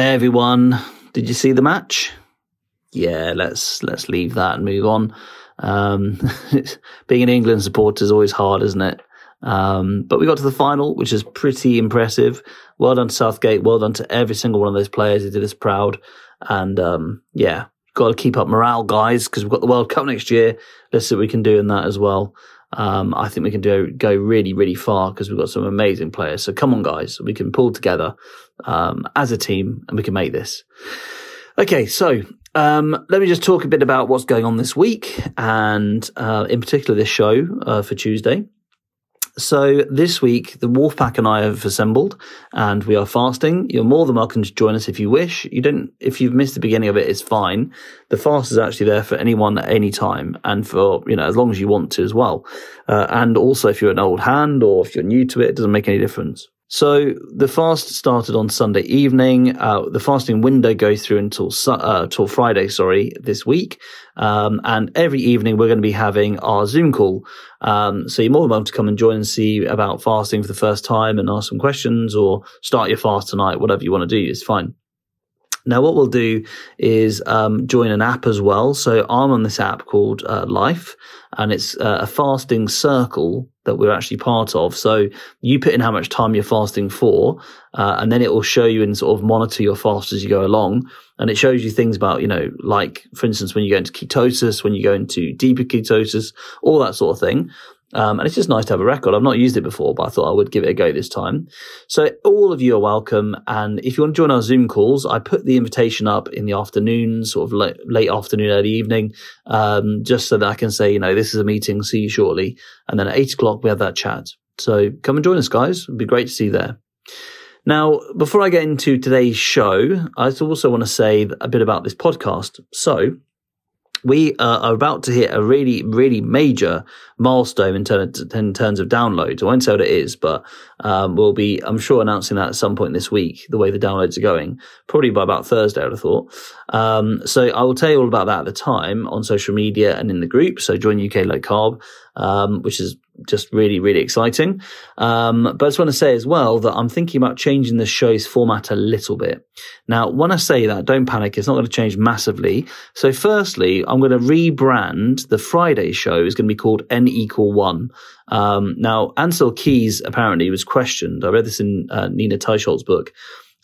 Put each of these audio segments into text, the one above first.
Hey everyone, did you see the match? Yeah, let's let's leave that and move on. Um, being an England supporter is always hard, isn't it? Um, but we got to the final, which is pretty impressive. Well done to Southgate. Well done to every single one of those players who did us proud. And um, yeah, got to keep up morale, guys, because we've got the World Cup next year. Let's see what we can do in that as well. Um, I think we can do go really, really far because we've got some amazing players. So come on, guys, we can pull together um, as a team and we can make this. Okay, so um, let me just talk a bit about what's going on this week and uh, in particular this show uh, for Tuesday. So this week, the Wolfpack and I have assembled, and we are fasting. You're more than welcome to join us if you wish. You don't, if you've missed the beginning of it, it's fine. The fast is actually there for anyone at any time, and for you know as long as you want to as well. Uh, and also, if you're an old hand or if you're new to it, it doesn't make any difference. So the fast started on Sunday evening. Uh, the fasting window goes through until uh, until Friday, sorry, this week. Um, and every evening we're going to be having our Zoom call. Um, so you're more than welcome to come and join and see about fasting for the first time and ask some questions or start your fast tonight, whatever you want to do is fine. Now, what we'll do is um, join an app as well. So I'm on this app called uh, Life, and it's uh, a fasting circle that we're actually part of. So you put in how much time you're fasting for, uh, and then it will show you and sort of monitor your fast as you go along. And it shows you things about, you know, like for instance, when you go into ketosis, when you go into deeper ketosis, all that sort of thing. Um, and it's just nice to have a record. I've not used it before, but I thought I would give it a go this time. So all of you are welcome. And if you want to join our Zoom calls, I put the invitation up in the afternoon, sort of late, late afternoon, early evening, um, just so that I can say, you know, this is a meeting. See you shortly. And then at eight o'clock, we have that chat. So come and join us, guys. It'd be great to see you there. Now, before I get into today's show, I also want to say a bit about this podcast. So we uh, are about to hit a really, really major milestone in, ter- in terms of downloads. I won't say what it is, but um, we'll be, I'm sure, announcing that at some point this week, the way the downloads are going, probably by about Thursday, I'd have thought. Um, so I will tell you all about that at the time on social media and in the group. So join UK Low Carb, um, which is just really, really exciting. Um, but I just want to say as well that I'm thinking about changing the show's format a little bit. Now, when I say that, don't panic. It's not going to change massively. So firstly, I'm going to rebrand the Friday show is going to be called N equal one. Um, now, Ancel Keys apparently was questioned. I read this in uh, Nina Teicholz's book.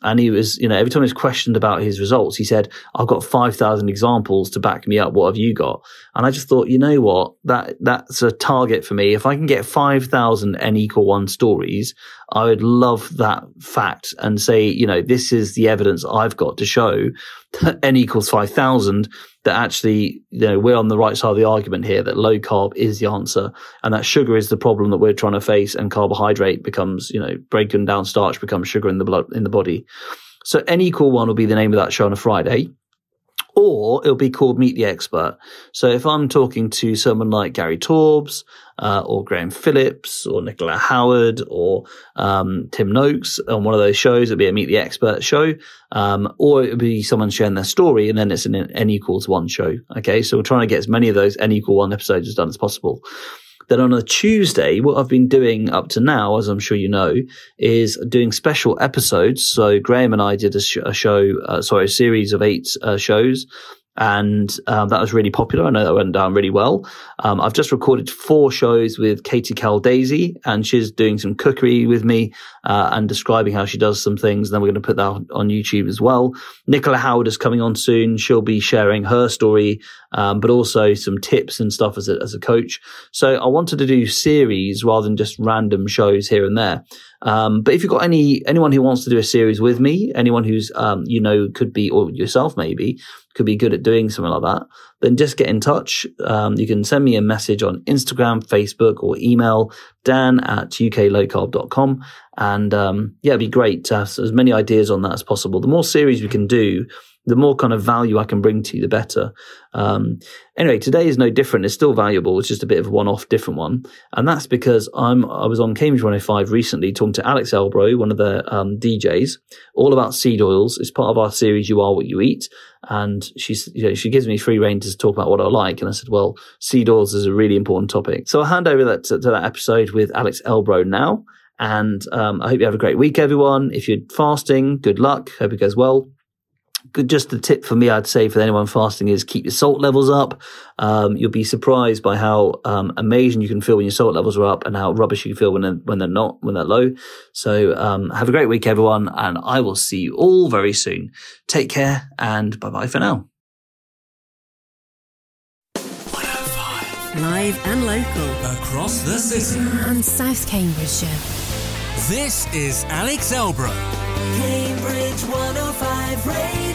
And he was, you know, every time he was questioned about his results, he said, I've got 5,000 examples to back me up. What have you got? And I just thought, you know what? That, that's a target for me. If I can get 5,000 N equal one stories, I would love that fact and say, you know, this is the evidence I've got to show that N equals 5,000 that actually, you know, we're on the right side of the argument here that low carb is the answer and that sugar is the problem that we're trying to face and carbohydrate becomes, you know, breaking down starch becomes sugar in the blood, in the body. So N equal one will be the name of that show on a Friday or it'll be called Meet the Expert. So if I'm talking to someone like Gary Taubes, uh, or Graham Phillips, or Nicola Howard, or um, Tim Noakes on one of those shows, it'll be a Meet the Expert show, um, or it'll be someone sharing their story, and then it's an N equals one show. Okay, so we're trying to get as many of those N equal one episodes as done as possible. Then on a Tuesday, what I've been doing up to now, as I'm sure you know, is doing special episodes. So Graham and I did a, sh- a show, uh, sorry, a series of eight uh, shows and um, that was really popular. I know that went down really well. Um, I've just recorded four shows with Katie Caldesi, and she's doing some cookery with me uh, and describing how she does some things. And then we're going to put that on YouTube as well. Nicola Howard is coming on soon. She'll be sharing her story, um, but also some tips and stuff as a, as a coach. So I wanted to do series rather than just random shows here and there. Um, but if you've got any anyone who wants to do a series with me, anyone who's um, you know could be or yourself maybe could be good at doing something like that, then just get in touch. Um, you can send me a message on Instagram, Facebook, or email dan at uklowcarb.com. And um, yeah, it'd be great to have as many ideas on that as possible. The more series we can do, the more kind of value I can bring to you, the better. Um, anyway, today is no different. It's still valuable. It's just a bit of a one-off, different one, and that's because I'm I was on Cambridge 105 recently talking to Alex Elbro, one of the um, DJs, all about seed oils. It's part of our series "You Are What You Eat," and she's you know, she gives me free rein to talk about what I like, and I said, well, seed oils is a really important topic. So I'll hand over that to, to that episode with Alex Elbro now. And um, I hope you have a great week, everyone. If you're fasting, good luck. Hope it goes well. Just the tip for me, I'd say for anyone fasting is keep your salt levels up. Um, you'll be surprised by how um, amazing you can feel when your salt levels are up and how rubbish you feel when they're, when they're not, when they're low. So um, have a great week, everyone, and I will see you all very soon. Take care and bye bye for now. Live and local. Across the city. And South Cambridgeshire. This is Alex Elbro. Cambridge 105 Radio.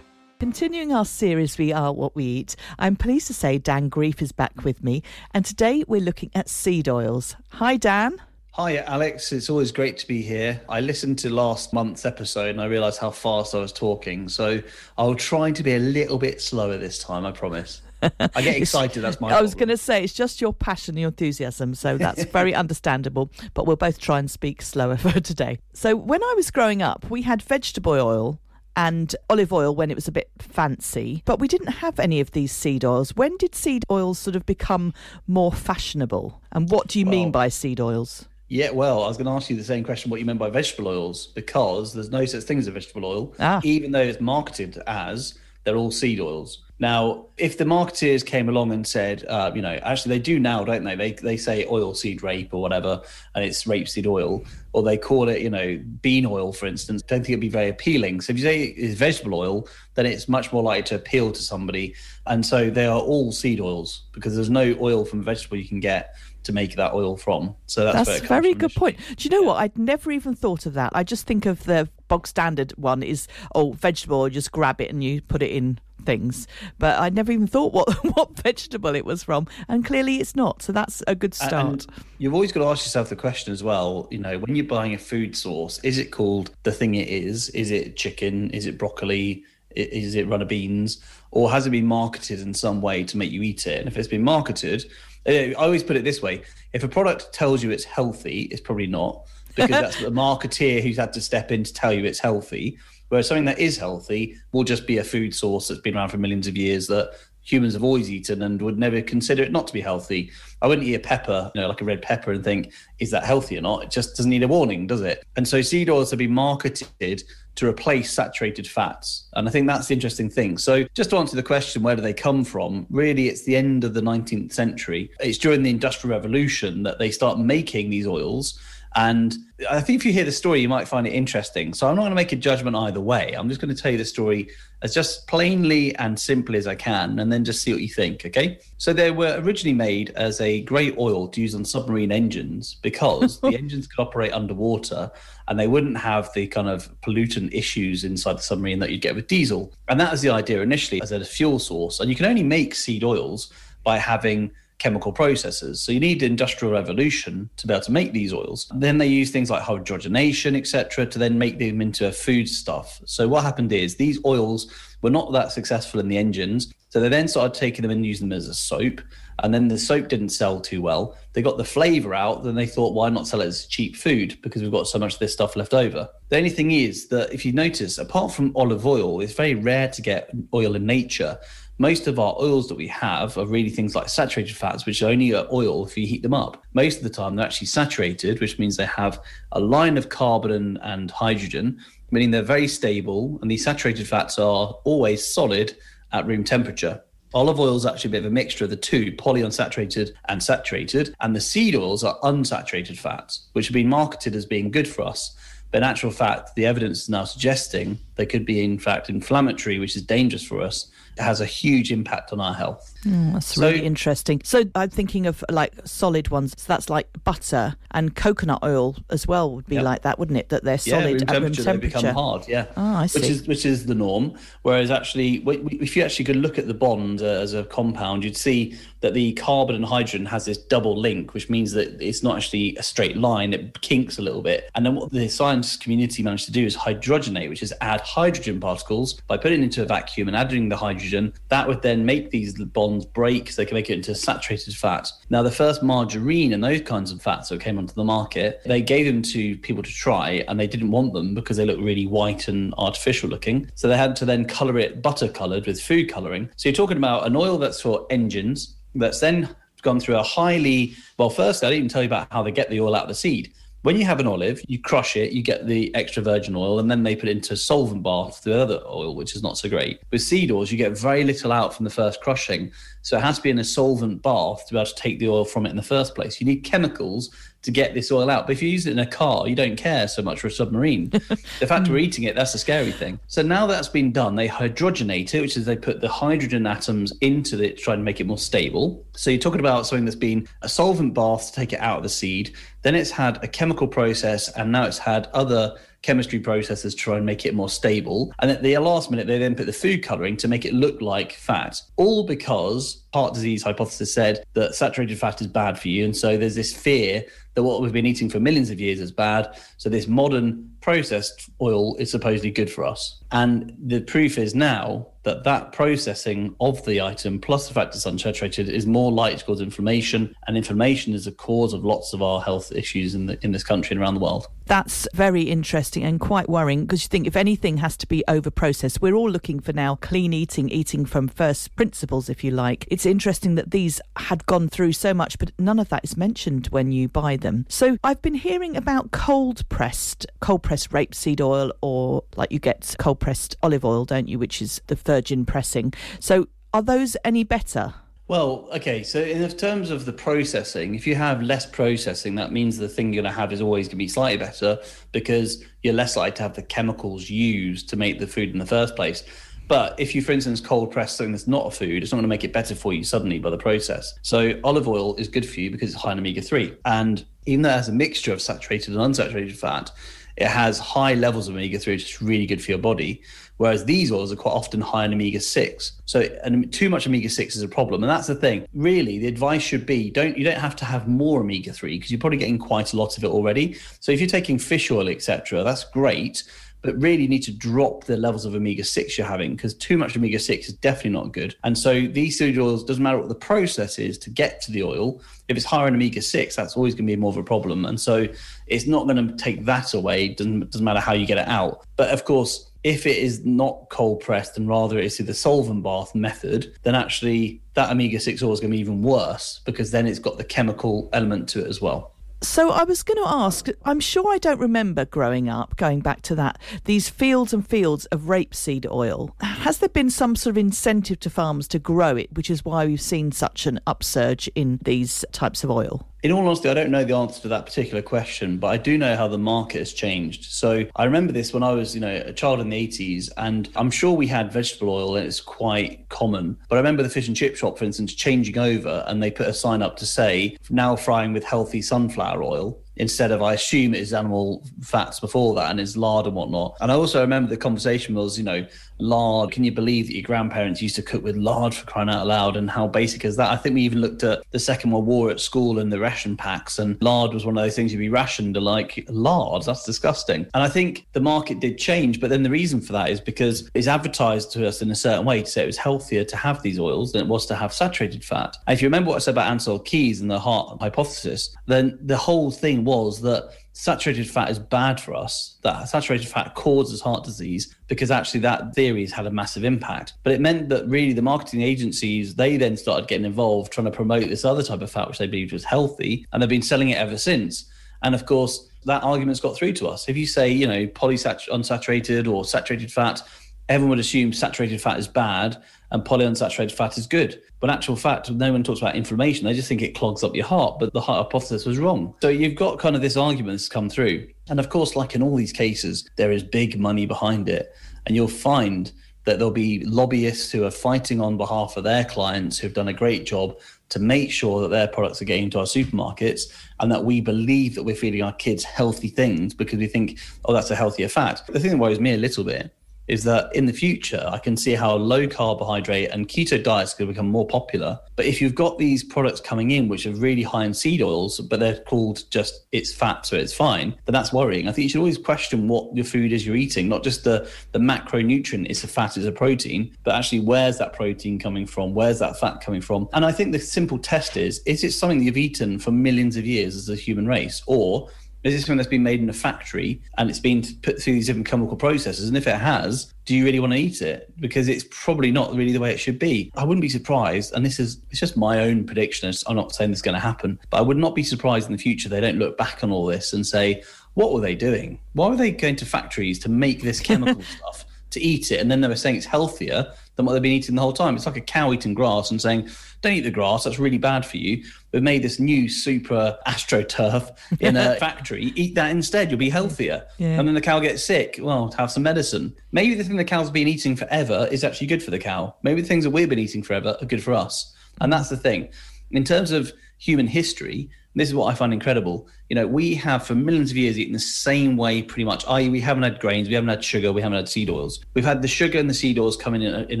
Continuing our series, We Are What We Eat, I'm pleased to say Dan Grief is back with me. And today we're looking at seed oils. Hi, Dan. Hi, Alex. It's always great to be here. I listened to last month's episode and I realised how fast I was talking. So I'll try to be a little bit slower this time, I promise. I get excited. That's my. I was going to say it's just your passion, your enthusiasm, so that's very understandable. But we'll both try and speak slower for today. So when I was growing up, we had vegetable oil and olive oil when it was a bit fancy, but we didn't have any of these seed oils. When did seed oils sort of become more fashionable? And what do you well, mean by seed oils? Yeah, well, I was going to ask you the same question what you meant by vegetable oils because there's no such thing as a vegetable oil, ah. even though it's marketed as they're all seed oils. Now, if the marketeers came along and said, uh, you know, actually they do now, don't they? They they say oil seed rape or whatever, and it's rapeseed oil, or they call it, you know, bean oil, for instance. Don't think it'd be very appealing. So if you say it's vegetable oil, then it's much more likely to appeal to somebody. And so they are all seed oils because there's no oil from a vegetable you can get to make that oil from. So that's, that's a very good point. Do you know yeah. what? I'd never even thought of that. I just think of the bog standard one is oh vegetable, just grab it and you put it in things, but I'd never even thought what what vegetable it was from, and clearly it's not. So that's a good start. And you've always got to ask yourself the question as well. You know, when you're buying a food source, is it called the thing it is? Is it chicken? Is it broccoli? Is it runner beans? Or has it been marketed in some way to make you eat it? And if it's been marketed, eh, I always put it this way: if a product tells you it's healthy, it's probably not because that's the marketeer who's had to step in to tell you it's healthy. Whereas something that is healthy will just be a food source that's been around for millions of years that humans have always eaten and would never consider it not to be healthy. I wouldn't eat a pepper, you know, like a red pepper, and think, is that healthy or not? It just doesn't need a warning, does it? And so seed oils have been marketed to replace saturated fats. And I think that's the interesting thing. So just to answer the question, where do they come from? Really, it's the end of the 19th century. It's during the Industrial Revolution that they start making these oils and I think if you hear the story, you might find it interesting. So I'm not going to make a judgment either way. I'm just going to tell you the story as just plainly and simply as I can, and then just see what you think. Okay. So they were originally made as a grey oil to use on submarine engines because the engines could operate underwater and they wouldn't have the kind of pollutant issues inside the submarine that you'd get with diesel. And that was the idea initially as a fuel source. And you can only make seed oils by having chemical processes. So you need the industrial revolution to be able to make these oils. Then they use things like hydrogenation, etc., to then make them into a food stuff. So what happened is these oils were not that successful in the engines. So they then started taking them and using them as a soap. And then the soap didn't sell too well. They got the flavor out. Then they thought, why not sell it as cheap food? Because we've got so much of this stuff left over. The only thing is that if you notice, apart from olive oil, it's very rare to get oil in nature most of our oils that we have are really things like saturated fats, which are only oil if you heat them up. Most of the time, they're actually saturated, which means they have a line of carbon and hydrogen, meaning they're very stable. And these saturated fats are always solid at room temperature. Olive oil is actually a bit of a mixture of the two, polyunsaturated and saturated. And the seed oils are unsaturated fats, which have been marketed as being good for us. But in actual fact, the evidence is now suggesting they could be, in fact, inflammatory, which is dangerous for us has a huge impact on our health. Mm, that's so, really interesting. So I'm thinking of like solid ones. So that's like butter and coconut oil as well would be like that, wouldn't it? That they're solid yeah, room at room temperature. They become hard. Yeah. Oh, I see. Which is which is the norm. Whereas actually, if you actually could look at the bond uh, as a compound, you'd see that the carbon and hydrogen has this double link, which means that it's not actually a straight line; it kinks a little bit. And then what the science community managed to do is hydrogenate, which is add hydrogen particles by putting it into a vacuum and adding the hydrogen. That would then make these bonds break, so they can make it into saturated fat. Now, the first margarine and those kinds of fats that came onto the market, they gave them to people to try, and they didn't want them because they look really white and artificial looking. So they had to then color it butter colored with food coloring. So you're talking about an oil that's for engines that's then gone through a highly well first i didn't even tell you about how they get the oil out of the seed When you have an olive, you crush it, you get the extra virgin oil, and then they put it into solvent bath the other oil, which is not so great. With seed oils, you get very little out from the first crushing. So it has to be in a solvent bath to be able to take the oil from it in the first place. You need chemicals to get this oil out. But if you use it in a car, you don't care so much for a submarine. the fact we're eating it, that's the scary thing. So now that's been done, they hydrogenate it, which is they put the hydrogen atoms into it to try and make it more stable. So you're talking about something that's been a solvent bath to take it out of the seed. Then it's had a chemical process, and now it's had other chemistry processes to try and make it more stable. And at the last minute, they then put the food coloring to make it look like fat, all because heart disease hypothesis said that saturated fat is bad for you. And so there's this fear that what we've been eating for millions of years is bad. So this modern processed oil is supposedly good for us. And the proof is now that that processing of the item plus the fact it's unsaturated is more likely to cause inflammation and inflammation is a cause of lots of our health issues in the in this country and around the world That's very interesting and quite worrying because you think if anything has to be over processed, we're all looking for now clean eating, eating from first principles, if you like. It's interesting that these had gone through so much, but none of that is mentioned when you buy them. So I've been hearing about cold pressed, cold pressed rapeseed oil, or like you get cold pressed olive oil, don't you, which is the virgin pressing. So are those any better? Well, okay. So in terms of the processing, if you have less processing, that means the thing you're going to have is always going to be slightly better because you're less likely to have the chemicals used to make the food in the first place. But if you, for instance, cold press something that's not a food, it's not going to make it better for you suddenly by the process. So olive oil is good for you because it's high in omega three, and even though it has a mixture of saturated and unsaturated fat, it has high levels of omega three, which is really good for your body. Whereas these oils are quite often high in omega six. So and too much omega six is a problem, and that's the thing. Really, the advice should be don't you don't have to have more omega three because you're probably getting quite a lot of it already. So if you're taking fish oil, etc., that's great. But really, need to drop the levels of omega 6 you're having because too much omega 6 is definitely not good. And so, these seed oils, doesn't matter what the process is to get to the oil, if it's higher in omega 6, that's always going to be more of a problem. And so, it's not going to take that away. Doesn't, doesn't matter how you get it out. But of course, if it is not cold pressed and rather it's through the solvent bath method, then actually that omega 6 oil is going to be even worse because then it's got the chemical element to it as well. So I was going to ask, I'm sure I don't remember growing up, going back to that, these fields and fields of rapeseed oil. Has there been some sort of incentive to farmers to grow it, which is why we've seen such an upsurge in these types of oil? In all honesty, I don't know the answer to that particular question, but I do know how the market has changed. So I remember this when I was, you know, a child in the 80s, and I'm sure we had vegetable oil and it's quite common. But I remember the fish and chip shop, for instance, changing over and they put a sign up to say, now frying with healthy sunflower oil instead of I assume it is animal fats before that and it's lard and whatnot. And I also remember the conversation was, you know, lard. Can you believe that your grandparents used to cook with lard for crying out loud? And how basic is that? I think we even looked at the Second World War at school and the ration packs, and lard was one of those things you'd be rationed to like lard. That's disgusting. And I think the market did change, but then the reason for that is because it's advertised to us in a certain way to say it was healthier to have these oils than it was to have saturated fat. And if you remember what I said about Ancel Keys and the heart hypothesis, then the whole thing was that saturated fat is bad for us, that saturated fat causes heart disease, because actually that theory has had a massive impact. But it meant that really the marketing agencies, they then started getting involved trying to promote this other type of fat, which they believed was healthy, and they've been selling it ever since. And of course, that argument's got through to us. If you say, you know, polyunsaturated or saturated fat, everyone would assume saturated fat is bad and polyunsaturated fat is good. But in actual fact, no one talks about inflammation. They just think it clogs up your heart, but the hypothesis was wrong. So you've got kind of this argument that's come through. And of course, like in all these cases, there is big money behind it. And you'll find that there'll be lobbyists who are fighting on behalf of their clients who've done a great job to make sure that their products are getting into our supermarkets and that we believe that we're feeding our kids healthy things because we think, oh, that's a healthier fat. The thing that worries me a little bit is that in the future, I can see how low carbohydrate and keto diets could become more popular. But if you've got these products coming in which are really high in seed oils, but they're called just it's fat, so it's fine, then that's worrying. I think you should always question what your food is you're eating, not just the, the macronutrient, it's a fat, it's a protein, but actually where's that protein coming from? Where's that fat coming from? And I think the simple test is is it something that you've eaten for millions of years as a human race? Or Is this something that's been made in a factory and it's been put through these different chemical processes? And if it has, do you really want to eat it? Because it's probably not really the way it should be. I wouldn't be surprised, and this is it's just my own prediction. I'm not saying this is going to happen, but I would not be surprised in the future they don't look back on all this and say, what were they doing? Why were they going to factories to make this chemical stuff to eat it? And then they were saying it's healthier than what they've been eating the whole time. It's like a cow eating grass and saying, don't eat the grass, that's really bad for you. We've made this new super astroturf in a factory. Eat that instead, you'll be healthier. Yeah. And then the cow gets sick. Well, have some medicine. Maybe the thing the cow's been eating forever is actually good for the cow. Maybe the things that we've been eating forever are good for us. And that's the thing. In terms of human history, this is what I find incredible. You know, we have for millions of years eaten the same way pretty much, i.e., we haven't had grains, we haven't had sugar, we haven't had seed oils. We've had the sugar and the seed oils coming in, uh, in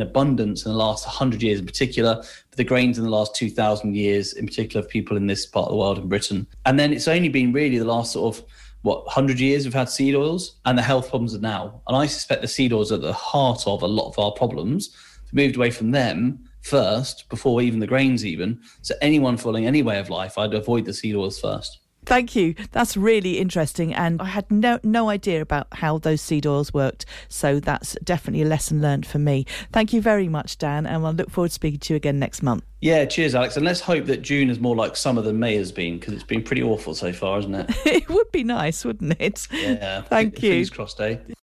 abundance in the last 100 years in particular, but the grains in the last 2,000 years in particular of people in this part of the world in Britain. And then it's only been really the last sort of what 100 years we've had seed oils and the health problems are now and i suspect the seed oils are at the heart of a lot of our problems we moved away from them first before even the grains even so anyone following any way of life i'd avoid the seed oils first Thank you. That's really interesting. And I had no, no idea about how those seed oils worked. So that's definitely a lesson learned for me. Thank you very much, Dan. And I look forward to speaking to you again next month. yeah cheers alex and let's hope that june is more like summer than may has been because it's been pretty awful so far isn't it it would be nice, wouldn't it? yeah Thank you. fingers crossed eh